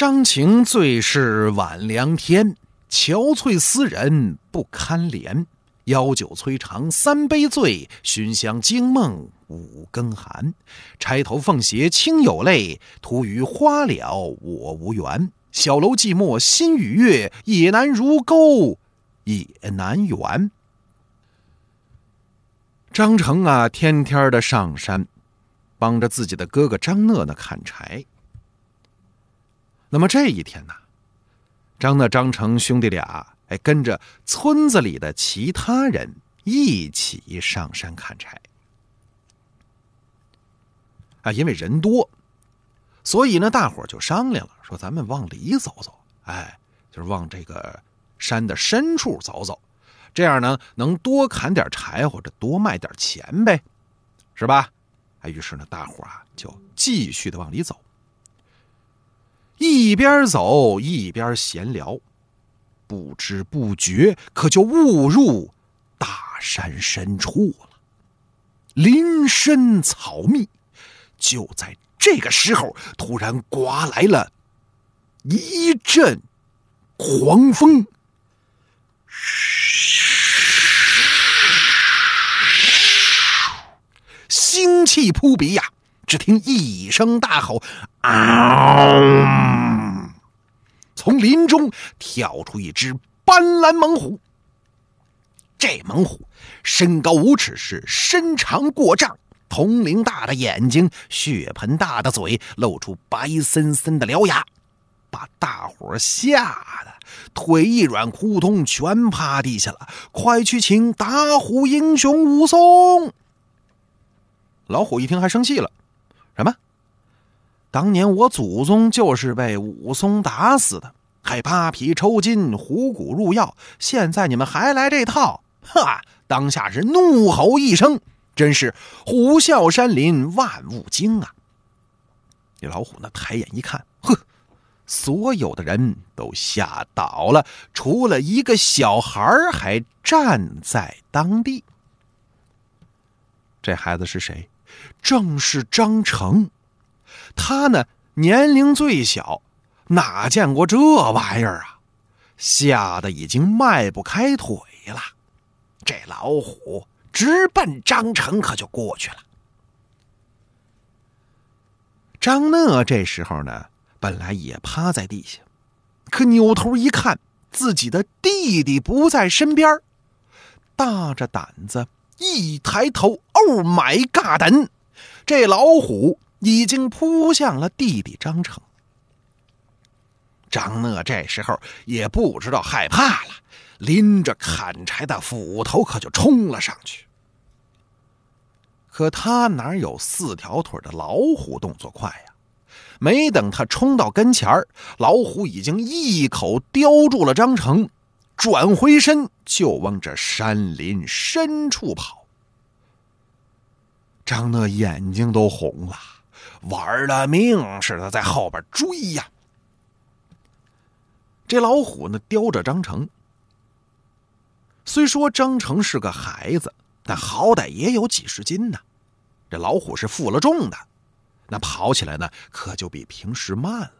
伤情最是晚凉天，憔悴思人不堪怜。邀酒摧肠三杯醉，寻香惊梦五更寒。钗头凤斜亲有泪，徒余花了我无缘。小楼寂寞心与月，也难如钩也难圆。张成啊，天天的上山，帮着自己的哥哥张讷讷砍柴。那么这一天呢，张讷、张成兄弟俩哎，跟着村子里的其他人一起上山砍柴。啊，因为人多，所以呢，大伙就商量了，说咱们往里走走，哎，就是往这个山的深处走走，这样呢，能多砍点柴或者多卖点钱呗，是吧？哎，于是呢，大伙啊就继续的往里走。一边走一边闲聊，不知不觉可就误入大山深处了。林深草密，就在这个时候，突然刮来了一阵狂风，腥气扑鼻呀！只听一声大吼：“嗷！”从林中跳出一只斑斓猛虎。这猛虎身高五尺，是身长过丈，铜铃大的眼睛，血盆大的嘴，露出白森森的獠牙，把大伙吓得腿一软，扑通全趴地下了。快去请打虎英雄武松！老虎一听，还生气了。什么？当年我祖宗就是被武松打死的，还扒皮抽筋、虎骨入药。现在你们还来这套？哈！当下是怒吼一声，真是虎啸山林，万物惊啊！这老虎呢，抬眼一看，呵，所有的人都吓倒了，除了一个小孩还站在当地。这孩子是谁？正是张成，他呢年龄最小，哪见过这玩意儿啊？吓得已经迈不开腿了。这老虎直奔张成，可就过去了。张讷这时候呢，本来也趴在地下，可扭头一看，自己的弟弟不在身边，大着胆子。一抬头，Oh my God！这老虎已经扑向了弟弟张成。张讷这时候也不知道害怕了，拎着砍柴的斧头可就冲了上去。可他哪有四条腿的老虎动作快呀？没等他冲到跟前老虎已经一口叼住了张成。转回身就往这山林深处跑，张讷眼睛都红了，玩了命似的在后边追呀。这老虎呢叼着张成，虽说张成是个孩子，但好歹也有几十斤呢。这老虎是负了重的，那跑起来呢可就比平时慢了。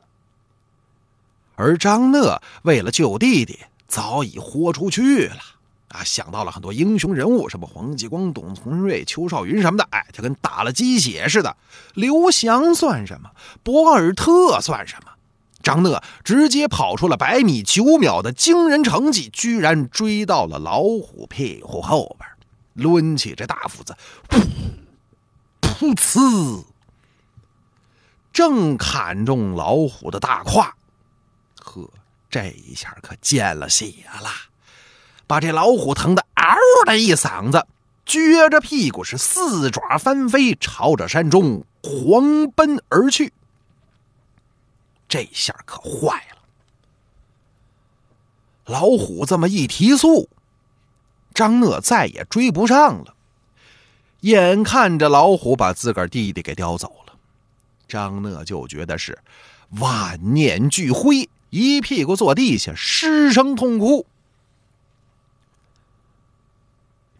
而张讷为了救弟弟。早已豁出去了啊！想到了很多英雄人物，什么黄继光、董存瑞、邱少云什么的，哎，就跟打了鸡血似的。刘翔算什么？博尔特算什么？张讷直接跑出了百米九秒的惊人成绩，居然追到了老虎屁股后边，抡起这大斧子，噗噗呲，正砍中老虎的大胯。呵。这一下可见了血了，把这老虎疼得嗷的一嗓子，撅着屁股是四爪翻飞，朝着山中狂奔而去。这下可坏了，老虎这么一提速，张讷再也追不上了。眼看着老虎把自个儿弟弟给叼走了，张讷就觉得是万念俱灰。一屁股坐地下，失声痛哭。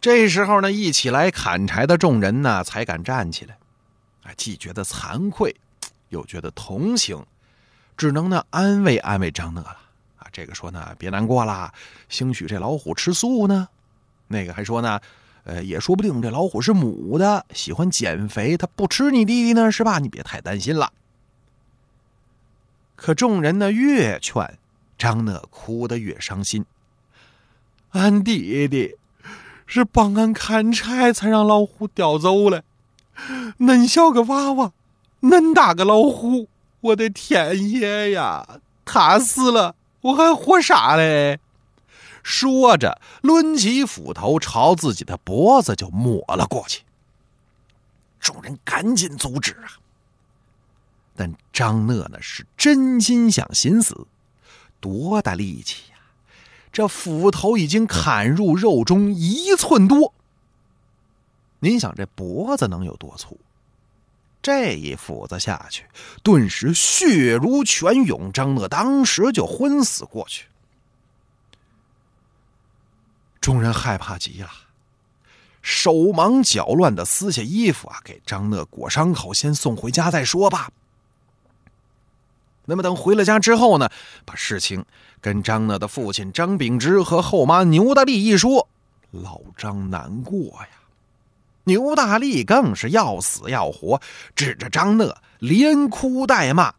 这时候呢，一起来砍柴的众人呢，才敢站起来，啊，既觉得惭愧，又觉得同情，只能呢安慰安慰张讷了啊。这个说呢别难过啦，兴许这老虎吃素呢；那个还说呢，呃，也说不定这老虎是母的，喜欢减肥，它不吃你弟弟呢，是吧？你别太担心了。可众人呢越劝，张讷哭得越伤心。俺弟弟是帮俺砍柴，才让老虎叼走了。恁小个娃娃，恁大个老虎，我的天爷呀！他死了，我还活啥嘞？说着，抡起斧头朝自己的脖子就抹了过去。众人赶紧阻止啊！但张讷呢，是真心想寻死，多大力气！这斧头已经砍入肉中一寸多。您想这脖子能有多粗？这一斧子下去，顿时血如泉涌，张讷当时就昏死过去。众人害怕极了，手忙脚乱的撕下衣服啊，给张讷裹伤口，先送回家再说吧。那么等回了家之后呢，把事情跟张讷的父亲张秉之和后妈牛大力一说，老张难过呀。牛大力更是要死要活，指着张讷连哭带骂：“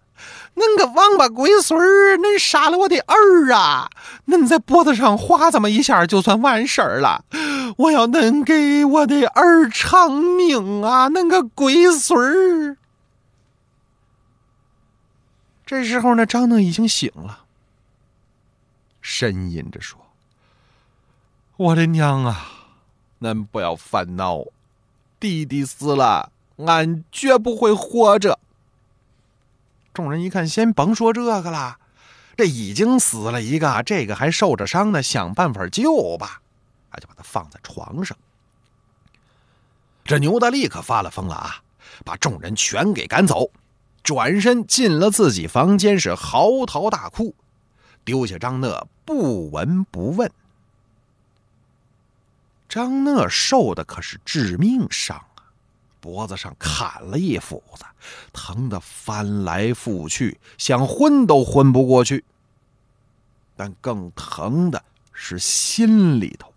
恁个王八龟孙儿，恁杀了我的儿啊！恁在脖子上划这么一下就算完事儿了，我要恁给我的儿偿命啊！恁个龟孙儿！”这时候呢，张讷已经醒了，呻吟着说：“我的娘啊，恁不要烦恼。”弟弟死了，俺绝不会活着。众人一看，先甭说这个了，这已经死了一个，这个还受着伤呢，想办法救吧。啊，就把他放在床上。这牛大力可发了疯了啊，把众人全给赶走，转身进了自己房间，是嚎啕大哭，丢下张讷不闻不问。张讷受的可是致命伤啊，脖子上砍了一斧子，疼得翻来覆去，想昏都昏不过去。但更疼的是心里头，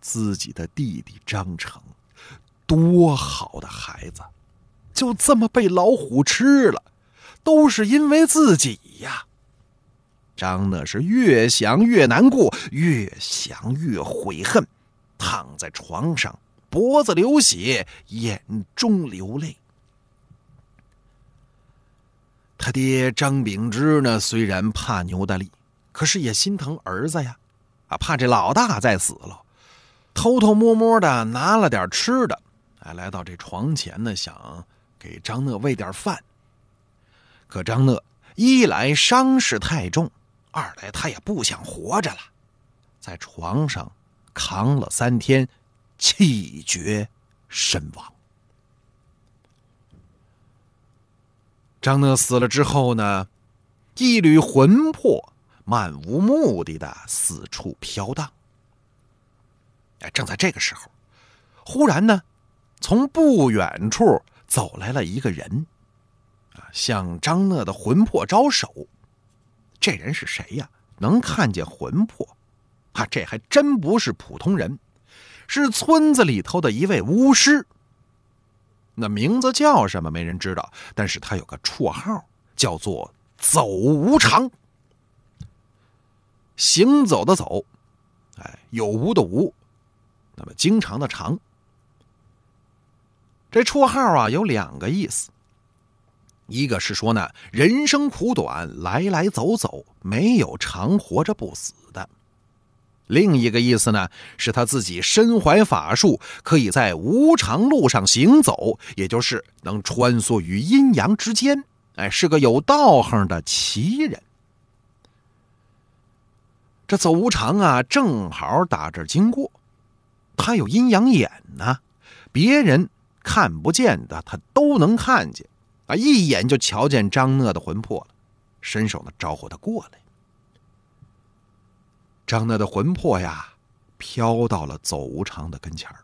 自己的弟弟张成，多好的孩子，就这么被老虎吃了，都是因为自己呀。张讷是越想越难过，越想越悔恨，躺在床上，脖子流血，眼中流泪。他爹张秉之呢，虽然怕牛大力，可是也心疼儿子呀，啊，怕这老大再死了，偷偷摸摸的拿了点吃的，哎，来到这床前呢，想给张讷喂点饭。可张讷一来伤势太重。二来，他也不想活着了，在床上扛了三天，气绝身亡。张讷死了之后呢，一缕魂魄漫无目的的四处飘荡。哎，正在这个时候，忽然呢，从不远处走来了一个人，啊，向张讷的魂魄招手。这人是谁呀？能看见魂魄，啊，这还真不是普通人，是村子里头的一位巫师。那名字叫什么没人知道，但是他有个绰号，叫做“走无常”。行走的走，哎，有无的无，那么经常的常。这绰号啊，有两个意思。一个是说呢，人生苦短，来来走走，没有常活着不死的；另一个意思呢，是他自己身怀法术，可以在无常路上行走，也就是能穿梭于阴阳之间，哎，是个有道行的奇人。这走无常啊，正好打这经过，他有阴阳眼呢，别人看不见的，他都能看见。啊！一眼就瞧见张讷的魂魄了，伸手呢招呼他过来。张讷的魂魄呀，飘到了走无常的跟前儿。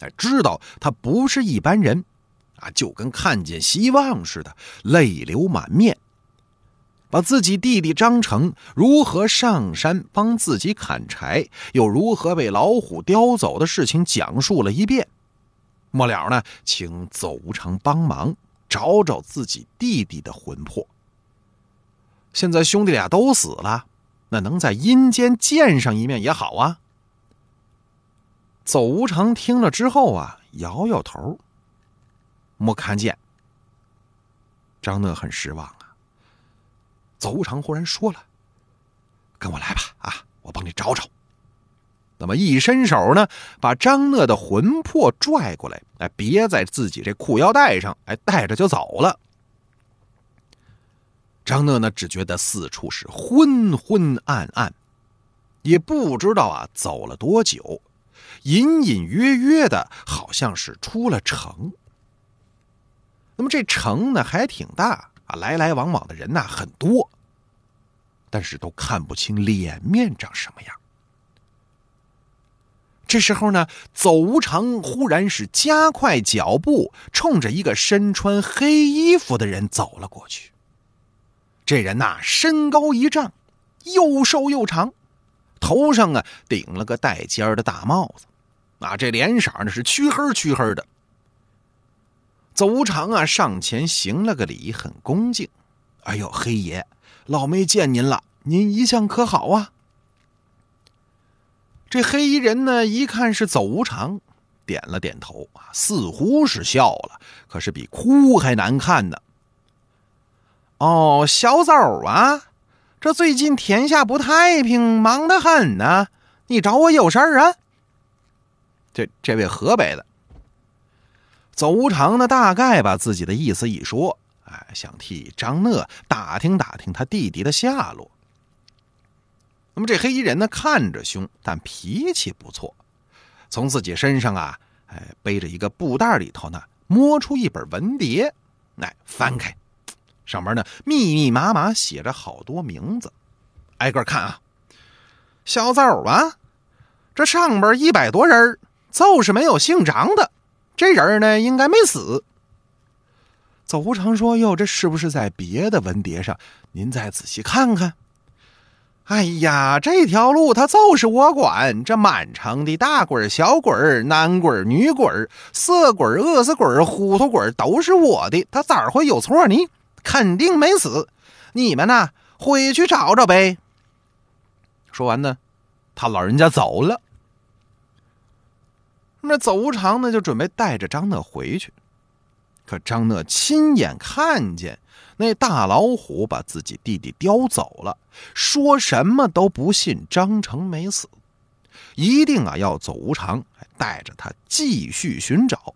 哎，知道他不是一般人，啊，就跟看见希望似的，泪流满面，把自己弟弟张成如何上山帮自己砍柴，又如何被老虎叼走的事情讲述了一遍。末了呢，请邹无常帮忙找找自己弟弟的魂魄。现在兄弟俩都死了，那能在阴间见上一面也好啊。邹无常听了之后啊，摇摇头，没看见。张讷很失望啊。邹无常忽然说了：“跟我来吧，啊，我帮你找找。”那么一伸手呢，把张讷的魂魄拽过来，哎，别在自己这裤腰带上，哎，带着就走了。张讷呢，只觉得四处是昏昏暗暗，也不知道啊走了多久，隐隐约约的，好像是出了城。那么这城呢还挺大啊，来来往往的人呐很多，但是都看不清脸面长什么样。这时候呢，邹无常忽然是加快脚步，冲着一个身穿黑衣服的人走了过去。这人呐，身高一丈，又瘦又长，头上啊顶了个带尖儿的大帽子，啊，这脸色呢是黢黑黢黑的。邹无常啊上前行了个礼，很恭敬：“哎呦，黑爷，老没见您了，您一向可好啊？”这黑衣人呢，一看是走无常，点了点头啊，似乎是笑了，可是比哭还难看呢。哦，小邹啊，这最近天下不太平，忙得很呢。你找我有事儿啊？这这位河北的走无常呢，大概把自己的意思一说，哎，想替张讷打听打听他弟弟的下落。那么这黑衣人呢，看着凶，但脾气不错。从自己身上啊，哎，背着一个布袋里头呢，摸出一本文牒，来翻开，上面呢密密麻麻写着好多名字，挨个看啊。小邹啊，这上边一百多人，就是没有姓张的。这人呢，应该没死。邹无常说：“哟，这是不是在别的文牒上？您再仔细看看。”哎呀，这条路他就是我管，这满城的大鬼、小鬼、男鬼、女鬼、色鬼、饿死鬼、糊涂鬼都是我的，他咋会有错呢？肯定没死，你们呢回去找找呗。说完呢，他老人家走了。那走无常呢，就准备带着张讷回去，可张讷亲眼看见。那大老虎把自己弟弟叼走了，说什么都不信张成没死，一定啊要走无常带着他继续寻找。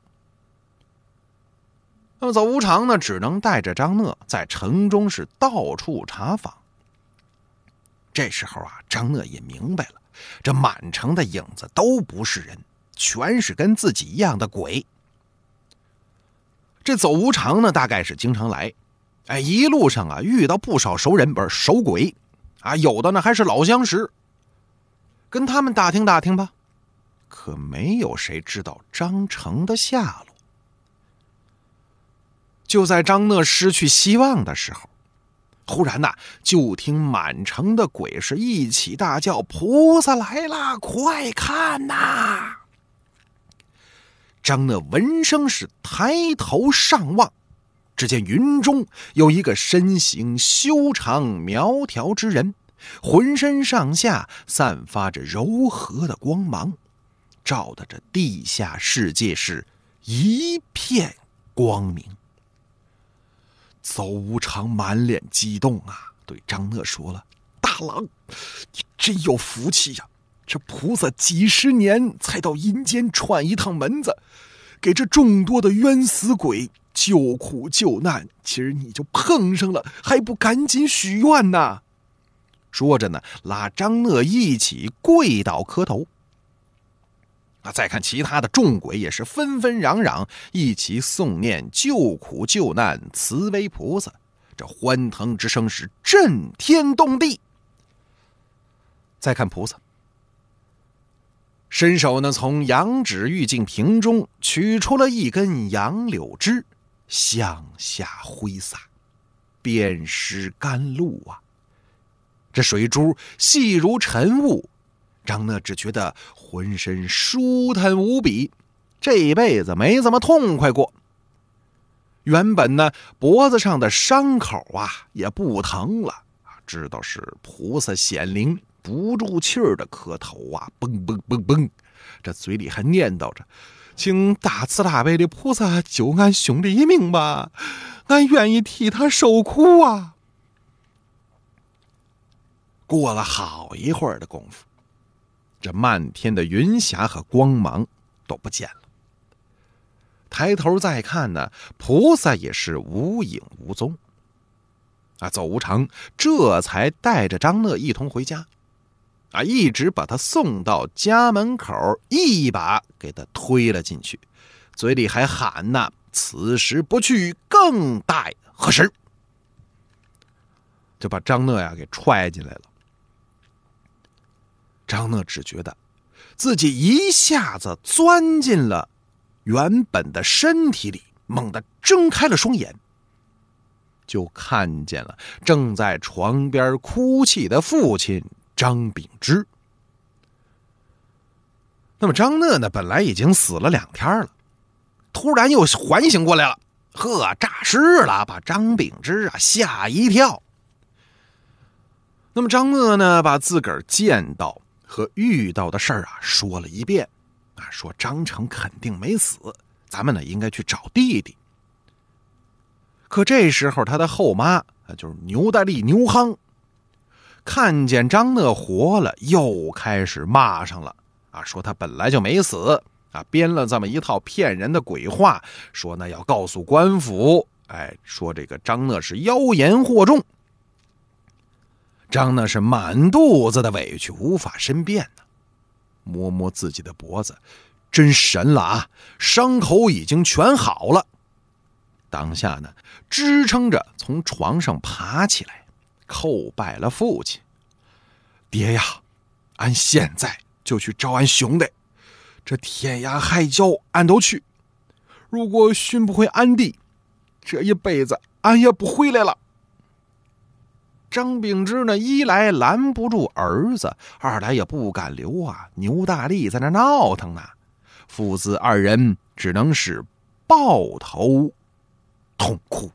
那么走无常呢，只能带着张讷在城中是到处查访。这时候啊，张讷也明白了，这满城的影子都不是人，全是跟自己一样的鬼。这走无常呢，大概是经常来。哎，一路上啊，遇到不少熟人，不是熟鬼，啊，有的呢还是老相识。跟他们打听打听吧，可没有谁知道张成的下落。就在张讷失去希望的时候，忽然呐，就听满城的鬼是一起大叫：“菩萨来啦，快看呐！”张讷闻声是抬头上望。只见云中有一个身形修长苗条之人，浑身上下散发着柔和的光芒，照得这地下世界是一片光明。邹无常满脸激动啊，对张讷说了：“大郎，你真有福气呀！这菩萨几十年才到阴间串一趟门子，给这众多的冤死鬼。”救苦救难，今儿你就碰上了，还不赶紧许愿呐？说着呢，拉张乐一起跪倒磕头。啊，再看其他的众鬼也是纷纷嚷嚷，一起诵念救苦救难慈悲菩萨，这欢腾之声是震天动地。再看菩萨，伸手呢，从羊脂玉净瓶中取出了一根杨柳枝，向下挥洒，便施甘露啊！这水珠细如晨雾，张讷只觉得浑身舒坦无比，这辈子没这么痛快过。原本呢，脖子上的伤口啊也不疼了知道是菩萨显灵，不住气儿的磕头啊，嘣嘣嘣嘣，这嘴里还念叨着：“请大慈大悲的菩萨救俺兄弟一命吧，俺愿意替他受苦啊。”过了好一会儿的功夫，这漫天的云霞和光芒都不见了。抬头再看呢，菩萨也是无影无踪。啊，走无常这才带着张乐一同回家，啊，一直把他送到家门口，一把给他推了进去，嘴里还喊呢：“此时不去，更待何时？”就把张讷呀给踹进来了。张讷只觉得自己一下子钻进了原本的身体里，猛地睁开了双眼，就看见了正在床边哭泣的父亲张秉之。那么张讷呢，本来已经死了两天了，突然又缓醒过来了，呵，诈尸了，把张秉之啊吓一跳。那么张讷呢，把自个儿见到。和遇到的事儿啊说了一遍，啊说张成肯定没死，咱们呢应该去找弟弟。可这时候他的后妈啊就是牛大力牛夯，看见张讷活了，又开始骂上了啊说他本来就没死啊编了这么一套骗人的鬼话，说那要告诉官府，哎说这个张讷是妖言惑众。张那是满肚子的委屈，无法申辩呢。摸摸自己的脖子，真神了啊！伤口已经全好了。当下呢，支撑着从床上爬起来，叩拜了父亲：“爹呀，俺现在就去找俺兄弟，这天涯海角俺都去。如果寻不回俺弟，这一辈子俺也不回来了。”张秉之呢，一来拦不住儿子，二来也不敢留啊。牛大力在那闹腾呢，父子二人只能是抱头痛哭。